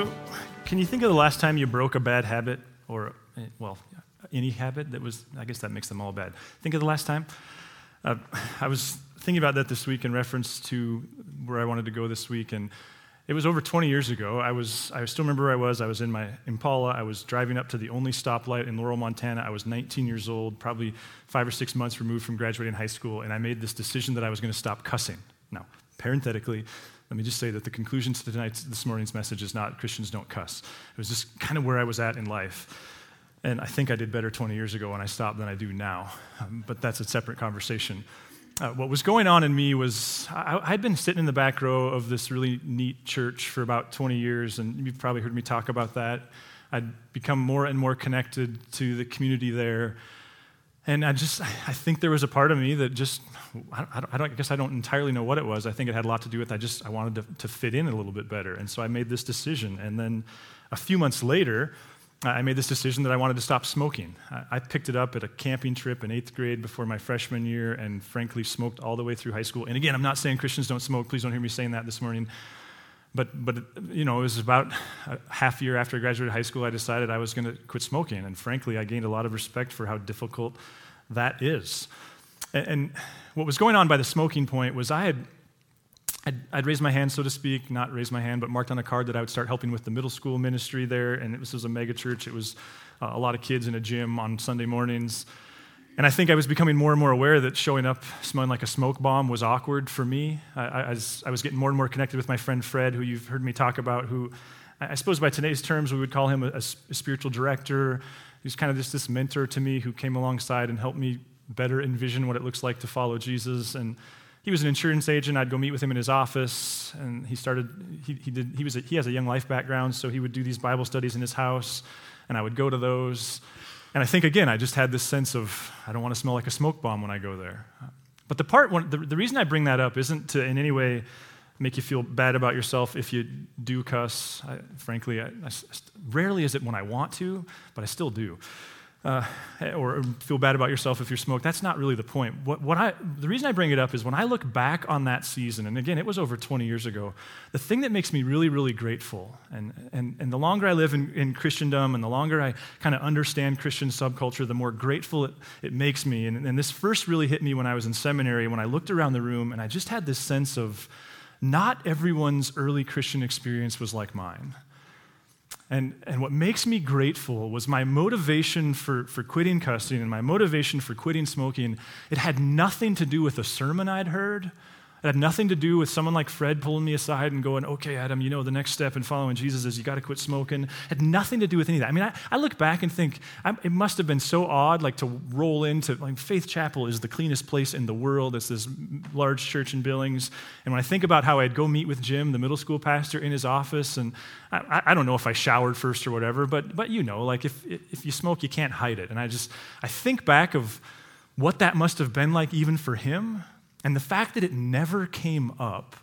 So, can you think of the last time you broke a bad habit or, eh, well, any habit that was, I guess that makes them all bad. Think of the last time. Uh, I was thinking about that this week in reference to where I wanted to go this week, and it was over 20 years ago. I was, I still remember where I was. I was in my Impala. I was driving up to the only stoplight in Laurel, Montana. I was 19 years old, probably five or six months removed from graduating high school, and I made this decision that I was going to stop cussing. Now, parenthetically, let me just say that the conclusion to tonight's, this morning's message is not Christians don't cuss. It was just kind of where I was at in life. And I think I did better 20 years ago when I stopped than I do now. Um, but that's a separate conversation. Uh, what was going on in me was I, had been sitting in the back row of this really neat church for about 20 years, and you've probably heard me talk about that. I'd become more and more connected to the community there. And I just, I think there was a part of me that just, I, don't, I, don't, I guess I don't entirely know what it was. I think it had a lot to do with I just, I wanted to, to fit in a little bit better. And so I made this decision. And then a few months later, I made this decision that I wanted to stop smoking. I picked it up at a camping trip in eighth grade before my freshman year and frankly smoked all the way through high school. And again, I'm not saying Christians don't smoke. Please don't hear me saying that this morning. But, but you know, it was about a half year after I graduated high school, I decided I was going to quit smoking. And frankly, I gained a lot of respect for how difficult that is. And, and what was going on by the smoking point was I had I'd, I'd raised my hand, so to speak, not raised my hand, but marked on a card that I would start helping with the middle school ministry there. And this was a mega church. It was uh, a lot of kids in a gym on Sunday mornings. And I think I was becoming more and more aware that showing up smelling like a smoke bomb was awkward for me. I, I, was, I was getting more and more connected with my friend Fred, who you've heard me talk about, who I suppose by today's terms we would call him a, a spiritual director. He's kind of just this mentor to me who came alongside and helped me better envision what it looks like to follow Jesus. And he was an insurance agent. I'd go meet with him in his office, and he started. He, he did. He was. A, he has a young life background, so he would do these Bible studies in his house, and I would go to those. And I think, again, I just had this sense of, I don't want to smell like a smoke bomb when I go there. But the part, the, the reason I bring that up isn't to in any way make you feel bad about yourself if you do cuss. I, frankly, I, I, rarely is it when I want to, but I still do uh, or feel bad about yourself if you're smoked. That's not really the point. What, what I, the reason I bring it up is when I look back on that season, and again, it was over 20 years ago, the thing that makes me really, really grateful, and, and, and the longer I live in, in Christendom and the longer I kind of understand Christian subculture, the more grateful it, it makes me. And, and this first really hit me when I was in seminary, when I looked around the room and I just had this sense of not everyone's early Christian experience was like mine. And, and what makes me grateful was my motivation for, for quitting cussing and my motivation for quitting smoking. It had nothing to do with a sermon I'd heard it had nothing to do with someone like Fred pulling me aside and going, okay, Adam, you know, the next step in following Jesus is you got to quit smoking. It had nothing to do with any of that. I mean, I, I look back and think I, it must have been so odd, like to roll into, like, Faith Chapel is the cleanest place in the world. It's this large church in Billings. And when I think about how I'd go meet with Jim, the middle school pastor, in his office, and I, I don't know if I showered first or whatever, but, but you know, like if, if you smoke, you can't hide it. And I just, I think back of what that must have been like even for him and the fact that it never came up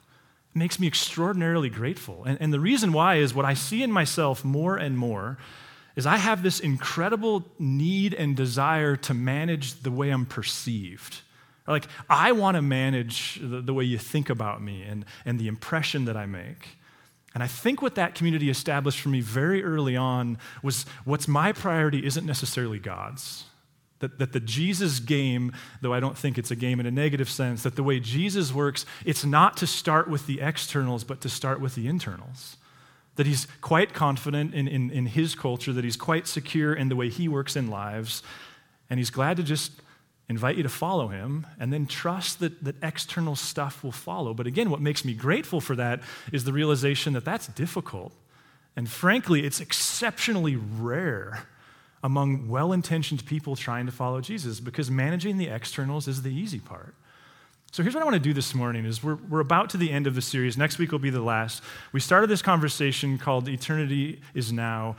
makes me extraordinarily grateful. And, and, the reason why is what I see in myself more and more is I have this incredible need and desire to manage the way I'm perceived. Like, I want to manage the, the way you think about me and, and the impression that I make. And I think what that community established for me very early on was what's my priority isn't necessarily God's. That, that the Jesus game, though I don't think it's a game in a negative sense, that the way Jesus works, it's not to start with the externals, but to start with the internals. That he's quite confident in, in, in his culture, that he's quite secure in the way he works in lives, and he's glad to just invite you to follow him and then trust that, that external stuff will follow. But again, what makes me grateful for that is the realization that that's difficult. And frankly, it's exceptionally rare among well intentioned people trying to follow Jesus because managing the externals is the easy part. So here's what I want to do this morning is we're, we're about to the end of the series. Next week will be the last. We started this conversation called Eternity is Now.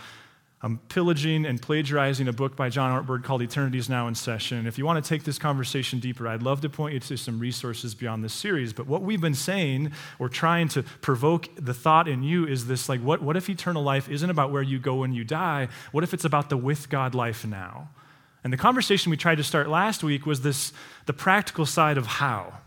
I'm pillaging and plagiarizing a book by John Ortberg called Eternity is Now in Session. If you want to take this conversation deeper, I'd love to point you to some resources beyond this series. But what we've been saying or trying to provoke the thought in you is this like, what, what if eternal life isn't about where you go when you die? What if it's about the with God life now? And the conversation we tried to start last week was this the practical side of how.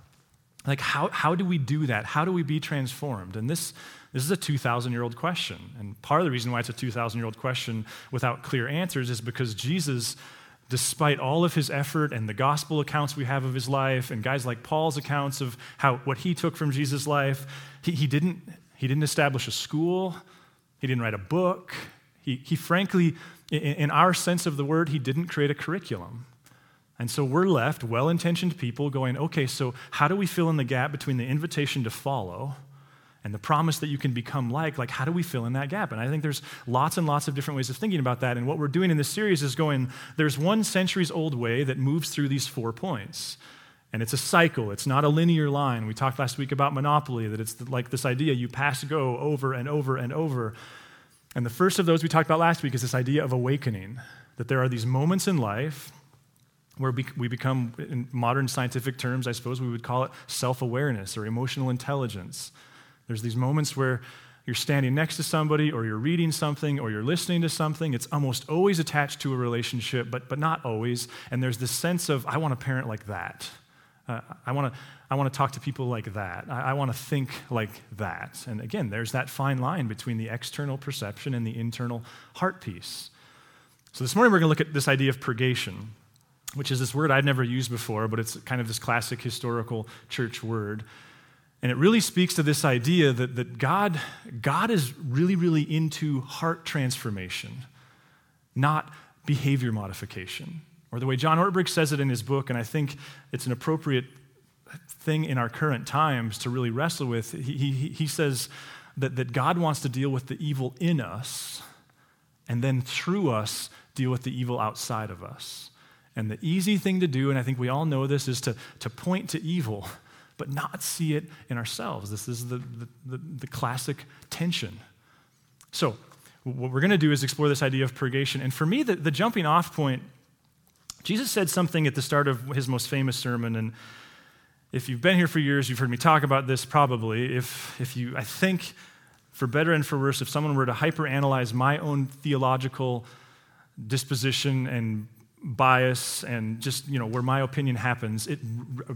Like, how, how do we do that? How do we be transformed? And this This is a 2,000 year old question. And part of the reason why it's a 2,000 year old question without clear answers is because Jesus, despite all of his effort and the gospel accounts we have of his life, and guys like Paul's accounts of how, what he took from Jesus' life, he, he, didn't, he didn't establish a school, he didn't write a book. He, he frankly, in, in our sense of the word, he didn't create a curriculum. And so we're left, well intentioned people, going, okay, so how do we fill in the gap between the invitation to follow and the promise that you can become like? Like, how do we fill in that gap? And I think there's lots and lots of different ways of thinking about that. And what we're doing in this series is going, there's one centuries old way that moves through these four points. And it's a cycle, it's not a linear line. We talked last week about monopoly, that it's like this idea you pass go over and over and over. And the first of those we talked about last week is this idea of awakening, that there are these moments in life where we become, in modern scientific terms, I suppose we would call it self awareness or emotional intelligence. There's these moments where you're standing next to somebody or you're reading something or you're listening to something. It's almost always attached to a relationship, but, but not always. And there's this sense of, I want a parent like that. Uh, I want to I want to talk to people like that. I, I want to think like that. And again, there's that fine line between the external perception and the internal heart piece. So this morning we're going to look at this idea of purgation which is this word I've never used before, but it's kind of this classic historical church word. And it really speaks to this idea that, that God, God is really, really into heart transformation, not behavior modification. Or the way John Ortberg says it in his book, and I think it's an appropriate thing in our current times to really wrestle with. He, he, he says that, that God wants to deal with the evil in us, and then through us, deal with the evil outside of us. And the easy thing to do, and I think we all know this, is to, to point to evil, but not see it in ourselves. This is the, the, the, the classic tension. So, what we're going to do is explore this idea of purgation. And for me, the, the jumping off point, Jesus said something at the start of his most famous sermon, and if you've been here for years, you've heard me talk about this probably. If, if you, I think, for better and for worse, if someone were to hyperanalyze my own theological disposition and bias and just you know where my opinion happens it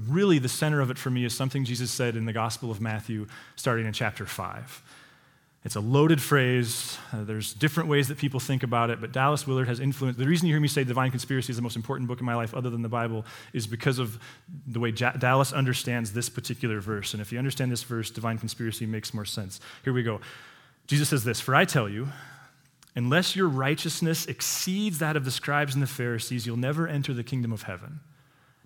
really the center of it for me is something jesus said in the gospel of matthew starting in chapter 5 it's a loaded phrase. Uh, there's different ways that people think about it but dallas willard has influenced the reason you hear me say divine conspiracy is the most important book in my life other than the bible is because of the way ja- dallas understands this particular verse. And if you understand this verse divine conspiracy makes more sense. Here we go. Jesus says this for i tell you Unless your righteousness exceeds that of the scribes and the Pharisees, you'll never enter the kingdom of heaven.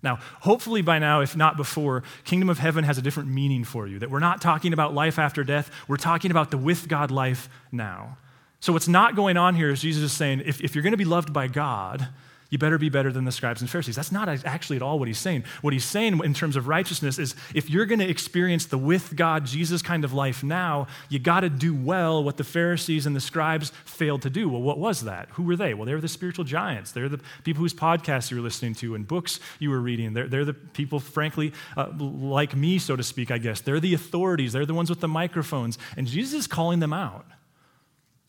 Now, hopefully by now, if not before, kingdom of heaven has a different meaning for you. That we're not talking about life after death, we're talking about the with God life now. So, what's not going on here is Jesus is saying if, if you're going to be loved by God, you better be better than the scribes and Pharisees. That's not actually at all what he's saying. What he's saying in terms of righteousness is if you're going to experience the with God, Jesus kind of life now, you got to do well what the Pharisees and the scribes failed to do. Well, what was that? Who were they? Well, they were the spiritual giants. They're the people whose podcasts you were listening to and books you were reading. They're, they're the people, frankly, uh, like me, so to speak, I guess. They're the authorities. They're the ones with the microphones. And Jesus is calling them out.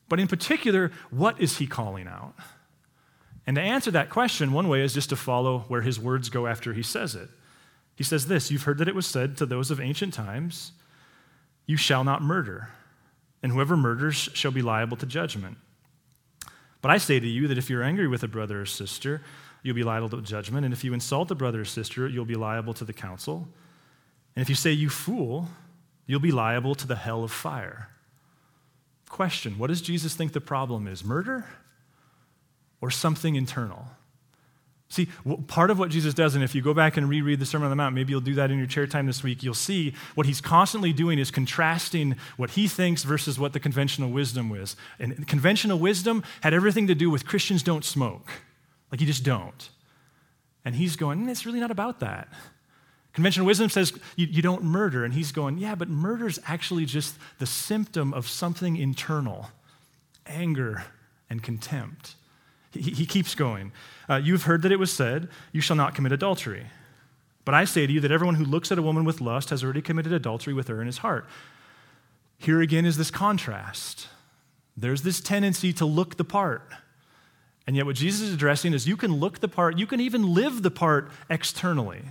But in particular, what is he calling out? And to answer that question, one way is just to follow where his words go after he says it. He says this You've heard that it was said to those of ancient times, You shall not murder, and whoever murders shall be liable to judgment. But I say to you that if you're angry with a brother or sister, you'll be liable to judgment. And if you insult a brother or sister, you'll be liable to the council. And if you say, You fool, you'll be liable to the hell of fire. Question What does Jesus think the problem is? Murder? Or something internal. See, part of what Jesus does, and if you go back and reread the Sermon on the Mount, maybe you'll do that in your chair time this week, you'll see what he's constantly doing is contrasting what he thinks versus what the conventional wisdom was. And conventional wisdom had everything to do with Christians don't smoke. Like, you just don't. And he's going, mm, it's really not about that. Conventional wisdom says you, you don't murder. And he's going, yeah, but murder's actually just the symptom of something internal anger and contempt. He, he keeps going. Uh, You've heard that it was said, You shall not commit adultery. But I say to you that everyone who looks at a woman with lust has already committed adultery with her in his heart. Here again is this contrast. There's this tendency to look the part. And yet, what Jesus is addressing is you can look the part, you can even live the part externally.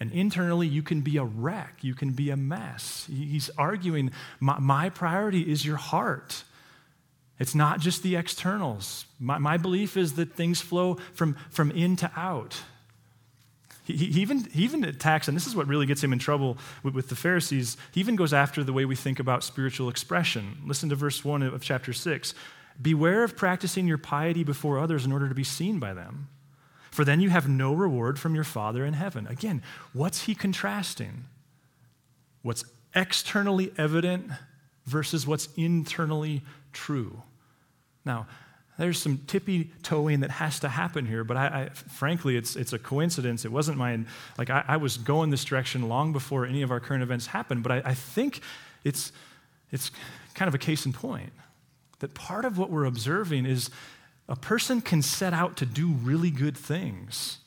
And internally, you can be a wreck. You can be a mess. He's arguing, my, my priority is your heart. It's not just the externals. My, my belief is that things flow from, from in to out. He, he, even, he even attacks, and this is what really gets him in trouble with, with, the Pharisees, he even goes after the way we think about spiritual expression. Listen to verse 1 of chapter 6. Beware of practicing your piety before others in order to be seen by them, for then you have no reward from your Father in heaven. Again, what's he contrasting? What's externally evident versus what's internally true. Now, there's some tippy toeing that has to happen here, but I, I, frankly, it's, it's a coincidence. It wasn't mine. Like, I, I, was going this direction long before any of our current events happened, but I, I think it's, it's kind of a case in point that part of what we're observing is a person can set out to do really good things.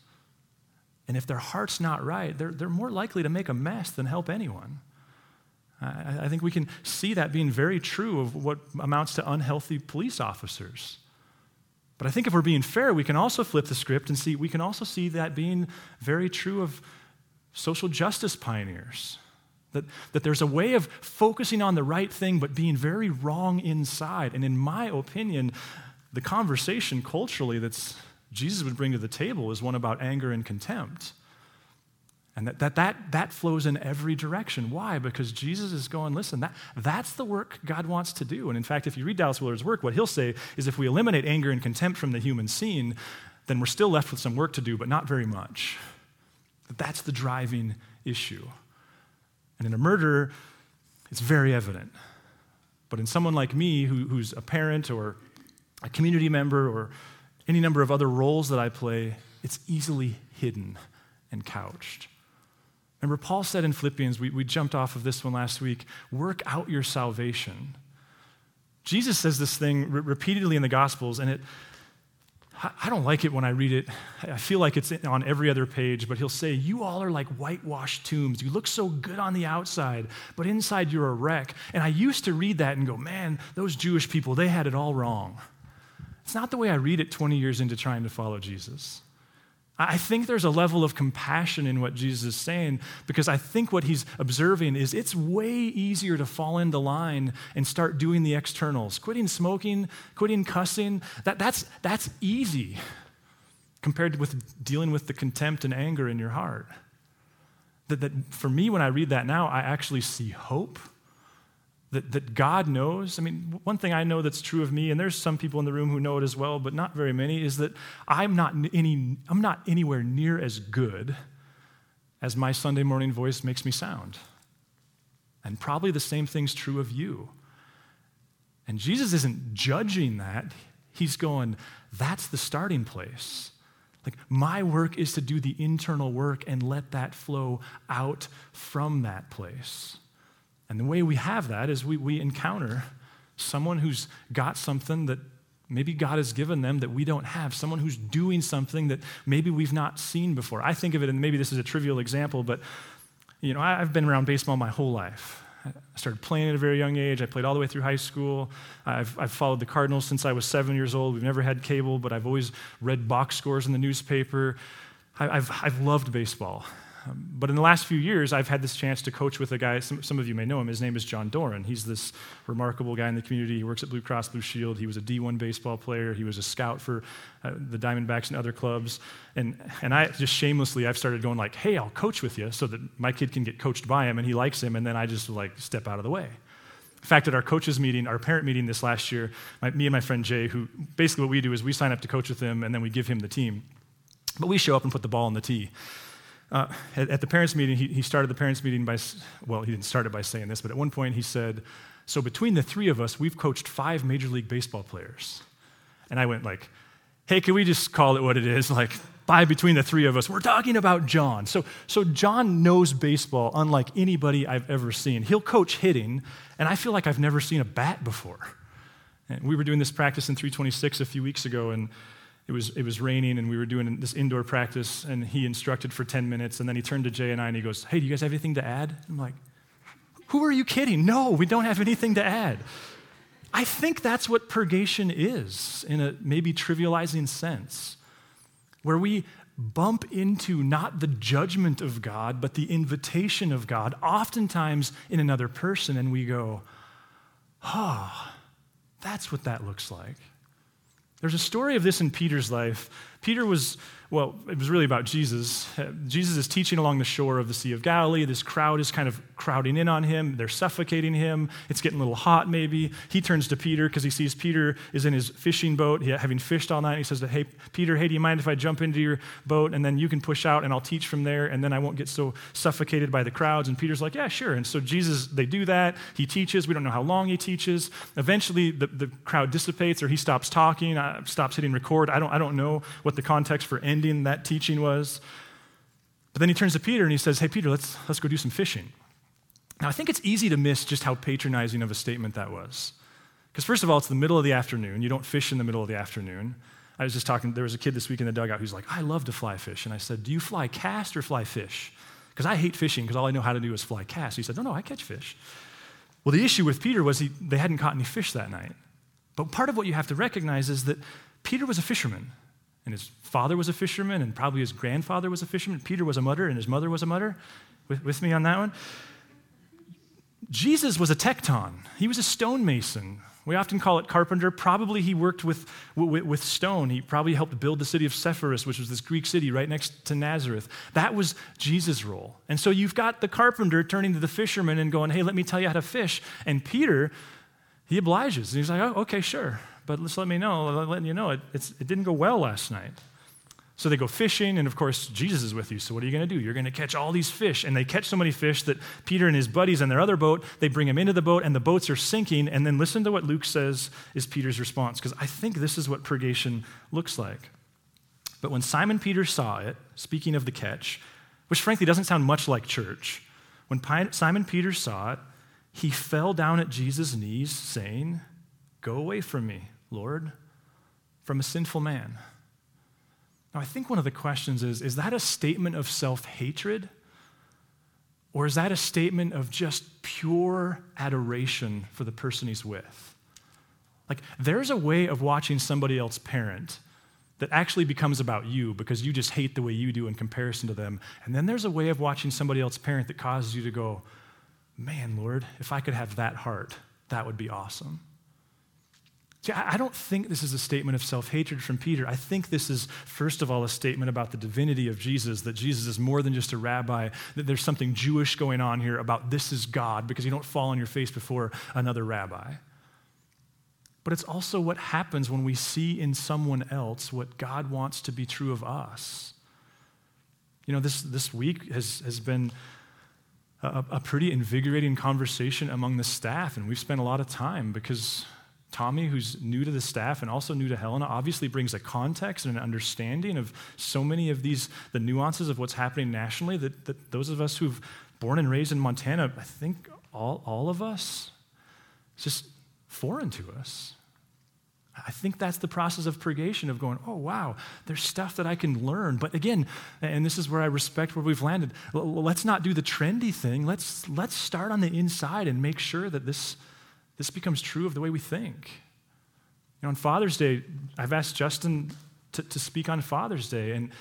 And if their heart's not right, they're, they're more likely to make a mess than help anyone. I, I think we can see that being very true of what amounts to unhealthy police officers. But I think if we're being fair, we can also flip the script and see, we can also see that being very true of social justice pioneers. That, that there's a way of focusing on the right thing, but being very wrong inside. And in my opinion, the conversation culturally that Jesus would bring to the table is one about anger and contempt. And that, that, that, that flows in every direction. Why? Because Jesus is going, listen, that, that's the work God wants to do. And in fact, if you read Dallas Willard's work, what he'll say is if we eliminate anger and contempt from the human scene, then we're still left with some work to do, but not very much. That's the driving issue. And in a murder, it's very evident. But in someone like me, who, who's a parent or a community member or any number of other roles that I play, it's easily hidden and couched. Remember, Paul said in Philippians, we, we jumped off of this one last week work out your salvation. Jesus says this thing re- repeatedly in the Gospels, and it, I don't like it when I read it. I feel like it's on every other page, but he'll say, You all are like whitewashed tombs. You look so good on the outside, but inside you're a wreck. And I used to read that and go, Man, those Jewish people, they had it all wrong. It's not the way I read it 20 years into trying to follow Jesus. I think there's a level of compassion in what Jesus is saying because I think what he's observing is it's way easier to fall into line and start doing the externals. Quitting smoking, quitting cussing, that, that's, that's easy compared with dealing with the contempt and anger in your heart. That, that for me, when I read that now, I actually see hope that, that God knows. I mean, one thing I know that's true of me, and there's some people in the room who know it as well, but not very many, is that I'm not, any, I'm not anywhere near as good as my Sunday morning voice makes me sound. And probably the same thing's true of you. And Jesus isn't judging that. He's going, that's the starting place. Like, my work is to do the internal work and let that flow out from that place. And the way we have that is we, we encounter someone who's got something that maybe God has given them that we don't have, someone who's doing something that maybe we've not seen before. I think of it, and maybe this is a trivial example, but you know, I've been around baseball my whole life. I started playing at a very young age. I played all the way through high school. I've, I've, followed the Cardinals since I was seven years old. We've never had cable, but I've always read box scores in the newspaper. I, I've, I've loved baseball. Um, but in the last few years, I've had this chance to coach with a guy, some, some, of you may know him. His name is John Doran. He's this remarkable guy in the community. He works at Blue Cross Blue Shield. He was a D1 baseball player. He was a scout for uh, the Diamondbacks and other clubs. And, and I just shamelessly, I've started going like, hey, I'll coach with you so that my kid can get coached by him and he likes him. And then I just like step out of the way. In fact, at our coaches meeting, our parent meeting this last year, my, me and my friend Jay, who basically what we do is we sign up to coach with him and then we give him the team. But we show up and put the ball on the tee. Uh, at, at, the parents' meeting, he, he started the parents' meeting by, well, he didn't start it by saying this, but at one point he said, So between the three of us, we've coached five Major League Baseball players. And I went, like, hey, can we just call it what it is? Like, by between the three of us, we're talking about John. So, so John knows baseball unlike anybody I've ever seen. He'll coach hitting, and I feel like I've never seen a bat before. And we were doing this practice in 326 a few weeks ago, and it was, it was raining and we were doing this indoor practice and he instructed for 10 minutes and then he turned to Jay and I and he goes, Hey, do you guys have anything to add? I'm like, Who are you kidding? No, we don't have anything to add. I think that's what purgation is in a maybe trivializing sense, where we bump into not the judgment of God, but the invitation of God, oftentimes in another person, and we go, oh, that's what that looks like. There's a story of this in Peter's life. Peter was well, it was really about Jesus. Jesus is teaching along the shore of the Sea of Galilee. This crowd is kind of crowding in on him. They're suffocating him. It's getting a little hot, maybe. He turns to Peter because he sees Peter is in his fishing boat, having fished all night. He says, Hey, Peter, hey, do you mind if I jump into your boat and then you can push out and I'll teach from there and then I won't get so suffocated by the crowds? And Peter's like, Yeah, sure. And so Jesus, they do that. He teaches. We don't know how long he teaches. Eventually, the, the crowd dissipates or he stops talking, uh, stops hitting record. I don't, I don't know what the context for ending ending that teaching was. But then he turns to Peter and he says, Hey, Peter, let's, let's go do some fishing. Now, I think it's easy to miss just how patronizing of a statement that was. Because, first of all, it's the middle of the afternoon. You don't fish in the middle of the afternoon. I was just talking, there was a kid this week in the dugout who's like, I love to fly fish. And I said, Do you fly cast or fly fish? Because I hate fishing because all I know how to do is fly cast. He said, No, no, I catch fish. Well, the issue with Peter was he, they hadn't caught any fish that night. But part of what you have to recognize is that Peter was a fisherman. And his father was a fisherman, and probably his grandfather was a fisherman. Peter was a mutter, and his mother was a mutter. With, with me on that one? Jesus was a tekton, he was a stonemason. We often call it carpenter. Probably he worked with, with, with, stone. He probably helped build the city of Sepphoris, which was this Greek city right next to Nazareth. That was Jesus' role. And so you've got the carpenter turning to the fisherman and going, hey, let me tell you how to fish. And Peter, he obliges. And he's like, oh, okay, sure but just let me know, letting you know it, it didn't go well last night. So they go fishing, and of course, Jesus is with you. So what are you going to do? You're going to catch all these fish. And they catch so many fish that Peter and his buddies and their other boat, they bring him into the boat, and the boats are sinking. And then listen to what Luke says is Peter's response, because I think this is what purgation looks like. But when Simon Peter saw it, speaking of the catch, which frankly doesn't sound much like church, when Simon Peter saw it, he fell down at Jesus' knees, saying, Go away from me, Lord, from a sinful man. Now, I think one of the questions is is that a statement of self hatred? Or is that a statement of just pure adoration for the person he's with? Like, there's a way of watching somebody else parent that actually becomes about you because you just hate the way you do in comparison to them. And then there's a way of watching somebody else parent that causes you to go, man, Lord, if I could have that heart, that would be awesome. See, I don't think this is a statement of self hatred from Peter. I think this is, first of all, a statement about the divinity of Jesus, that Jesus is more than just a rabbi, that there's something Jewish going on here about this is God, because you don't fall on your face before another rabbi. But it's also what happens when we see in someone else what God wants to be true of us. You know, this, this week has, has been a, a pretty invigorating conversation among the staff, and we've spent a lot of time because Tommy, who's new to the staff and also new to Helena, obviously brings a context and an understanding of so many of these, the nuances of what's happening nationally that, that those of us who've born and raised in Montana, I think all, all of us, it's just foreign to us. I think that's the process of purgation of going, oh, wow, there's stuff that I can learn. But again, and this is where I respect where we've landed, let's not do the trendy thing. Let's, let's start on the inside and make sure that this this becomes true of the way we think. You know, on Father's Day, I've asked Justin to, to speak on Father's Day, and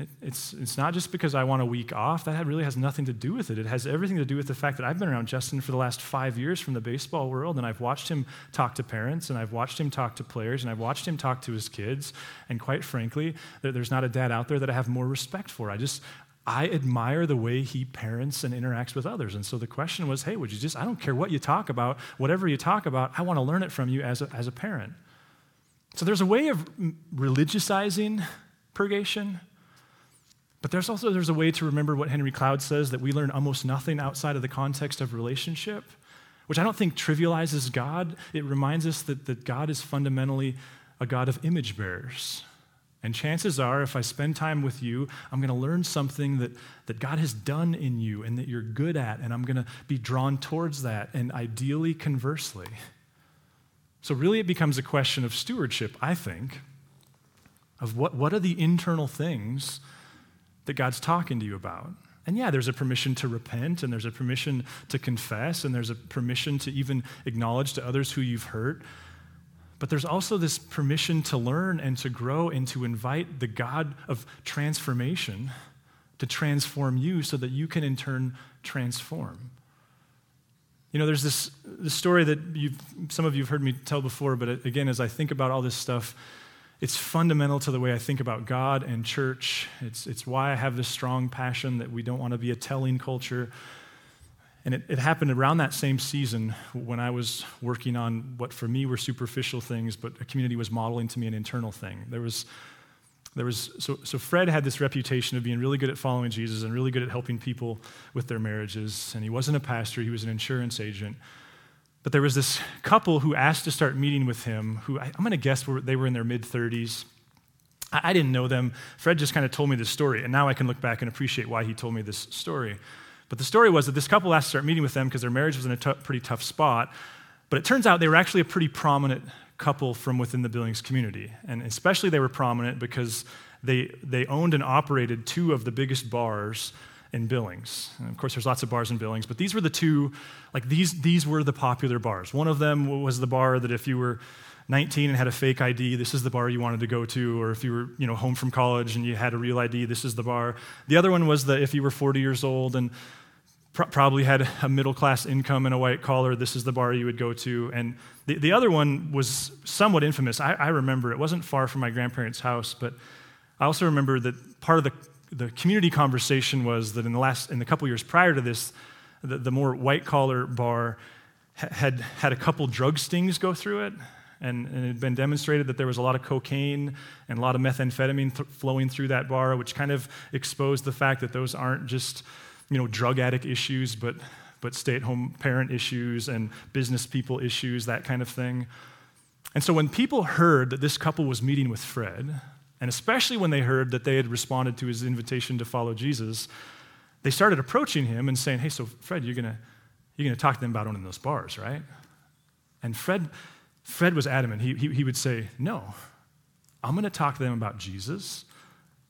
it, it's, it's not just because I want a week off. That really has nothing to do with it. It has everything to do with the fact that I've been around Justin for the last five years from the baseball world, and I've watched him talk to parents, and I've watched him talk to players, and I've watched him talk to his kids. And quite frankly, there's not a dad out there that I have more respect for. I just, I admire the way he parents and interacts with others. And so the question was, hey, would you just, I don't care what you talk about, whatever you talk about, I want to learn it from you as a, as a parent. So there's a way of religiousizing purgation, but there's also there's a way to remember what Henry Cloud says that we learn almost nothing outside of the context of relationship, which I don't think trivializes God. It reminds us that, that God is fundamentally a God of image bearers. And chances are, if I spend time with you, I'm going to learn something that, that God has done in you and that you're good at, and I'm going to be drawn towards that, and ideally, conversely. So, really, it becomes a question of stewardship, I think, of what, what are the internal things that God's talking to you about. And yeah, there's a permission to repent, and there's a permission to confess, and there's a permission to even acknowledge to others who you've hurt. But there's also this permission to learn and to grow and to invite the God of transformation to transform you so that you can in turn transform. You know, there's this, this story that you've, some of you have heard me tell before, but again, as I think about all this stuff, it's fundamental to the way I think about God and church. It's, it's why I have this strong passion that we don't want to be a telling culture. And it, it happened around that same season when I was working on what for me were superficial things, but a community was modeling to me an internal thing. There was there was, so, so Fred had this reputation of being really good at following Jesus and really good at helping people with their marriages. And he wasn't a pastor, he was an insurance agent. But there was this couple who asked to start meeting with him, who I, am going to guess were, they were in their mid 30s. I, I didn't know them. Fred just kind of told me this story, and now I can look back and appreciate why he told me this story. But the story was that this couple asked to start meeting with them because their marriage was in a t- pretty tough spot. But it turns out they were actually a pretty prominent couple from within the Billings community. And especially they were prominent because they, they owned and operated two of the biggest bars in Billings. And of course, there's lots of bars in Billings, but these were the two, like these, these were the popular bars. One of them was the bar that if you were 19 and had a fake ID, this is the bar you wanted to go to, or if you were you know, home from college and you had a real ID, this is the bar. The other one was that if you were 40 years old and probably had a middle class income and a white collar, this is the bar you would go to. And the, the other one was somewhat infamous. I, I remember it wasn't far from my grandparents' house, but I also remember that part of the, the community conversation was that in the last, in the couple years prior to this, the, the more white collar bar had had a couple drug stings go through it. And, and, it had been demonstrated that there was a lot of cocaine and a lot of methamphetamine th- flowing through that bar, which kind of exposed the fact that those aren't just you know, drug addict issues, but, but stay at home parent issues and business people issues, that kind of thing. And so when people heard that this couple was meeting with Fred, and especially when they heard that they had responded to his invitation to follow Jesus, they started approaching him and saying, Hey, so Fred, you're going you're gonna talk to them about owning those bars, right? And Fred, Fred was adamant. He, he, he would say, No, I'm going to talk to them about Jesus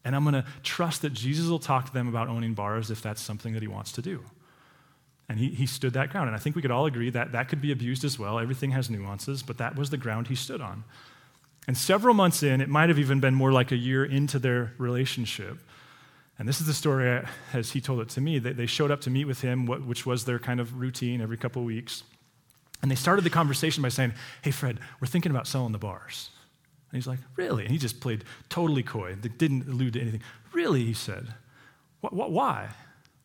and I'm going to trust that Jesus will talk to them about owning bars if that's something that he wants to do. And he, he stood that ground. And I think we could all agree that that could be abused as well. Everything has nuances, but that was the ground he stood on. And several months in, it might have even been more like a year into their relationship. And this is the story as he told it to me. They, they showed up to meet with him, which was their kind of routine every couple of weeks. And they started the conversation by saying, Hey, Fred, we're thinking about selling the bars. And he's like, Really? And he just played totally coy, didn't allude to anything. Really? He said. Why?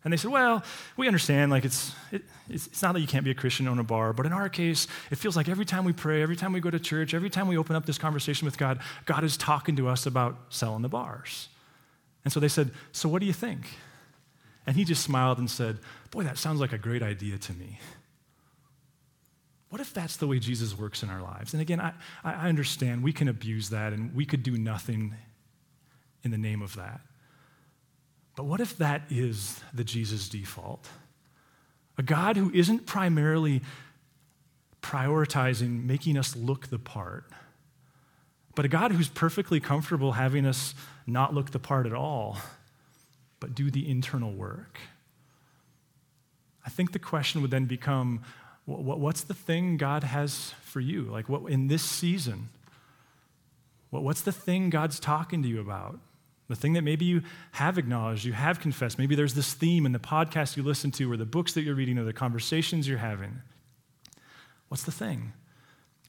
And they said, Well, we understand, like, it's, it, it's, it's, not that you can't be a Christian own a bar, but in our case, it feels like every time we pray, every time we go to church, every time we open up this conversation with God, God is talking to us about selling the bars. And so they said, So what do you think? And he just smiled and said, Boy, that sounds like a great idea to me. What if that's the way Jesus works in our lives? And again, I, I understand we can abuse that and we could do nothing in the name of that. But what if that is the Jesus default? A God who isn't primarily prioritizing making us look the part, but a God who's perfectly comfortable having us not look the part at all, but do the internal work. I think the question would then become What's the thing God has for you? Like, what in this season? What's the thing God's talking to you about? The thing that maybe you have acknowledged, you have confessed. Maybe there's this theme in the podcast you listen to, or the books that you're reading, or the conversations you're having. What's the thing?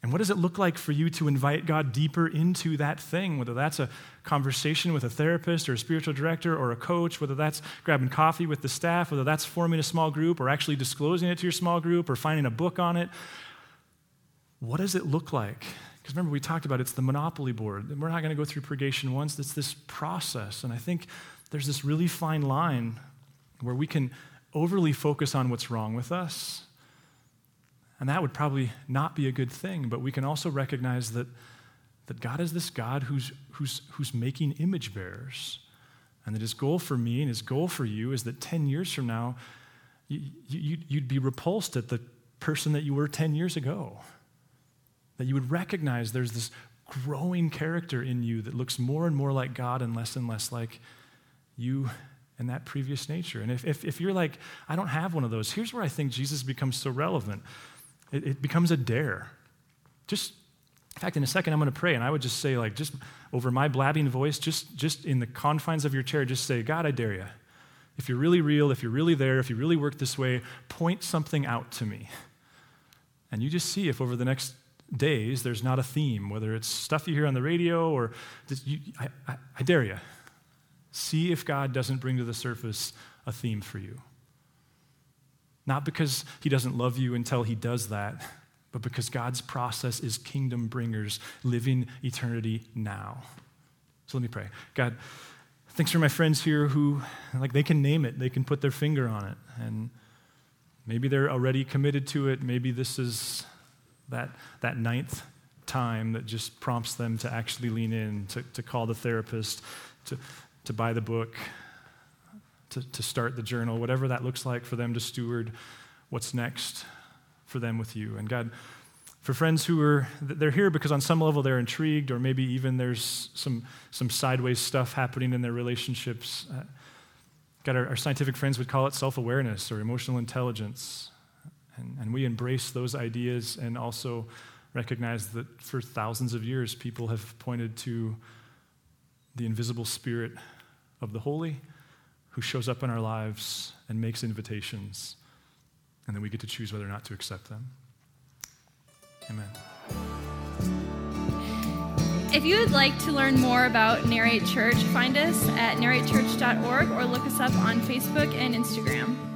And what does it look like for you to invite God deeper into that thing, whether that's a conversation with a therapist or a spiritual director or a coach, whether that's grabbing coffee with the staff, whether that's forming a small group or actually disclosing it to your small group or finding a book on it? What does it look like? Because remember, we talked about it's the monopoly board. We're not going to go through purgation once, it's this process. And I think there's this really fine line where we can overly focus on what's wrong with us and that would probably not be a good thing, but we can also recognize that, that God is this God who's, who's, who's making image bearers. And that his goal for me and his goal for you is that 10 years from now, you, you, you'd be repulsed at the person that you were 10 years ago. That you would recognize there's this growing character in you that looks more and more like God and less and less like you and that previous nature. And if, if, if you're like, I don't have one of those, here's where I think Jesus becomes so relevant. It, it becomes a dare. Just In fact, in a second, I'm going to pray, and I would just say, like, just over my blabbing voice, just, just in the confines of your chair, just say, God, I dare you. If you're really real, if you're really there, if you really work this way, point something out to me. And you just see if over the next days there's not a theme, whether it's stuff you hear on the radio or you, I, I, I dare you. See if God doesn't bring to the surface a theme for you. Not because he doesn't love you until he does that, but because God's process is kingdom bringers living eternity now. So let me pray. God, thanks for my friends here who, like, they can name it, they can put their finger on it. And maybe they're already committed to it. Maybe this is that, that ninth time that just prompts them to actually lean in, to, to call the therapist, to, to buy the book, to, to start the journal, whatever that looks like for them to steward what's next for them with you. And God, for friends who are they're here because on some level they're intrigued or maybe even there's some some sideways stuff happening in their relationships uh, god our, our, scientific friends would call it self-awareness or emotional intelligence and, and we embrace those ideas and also recognize that for thousands of years people have pointed to the invisible spirit of the holy who shows up in our lives and makes invitations and then we get to choose whether or not to accept them Amen. If you would like to learn more about Narrate Church, find us at narratechurch.org or look us up on Facebook and Instagram.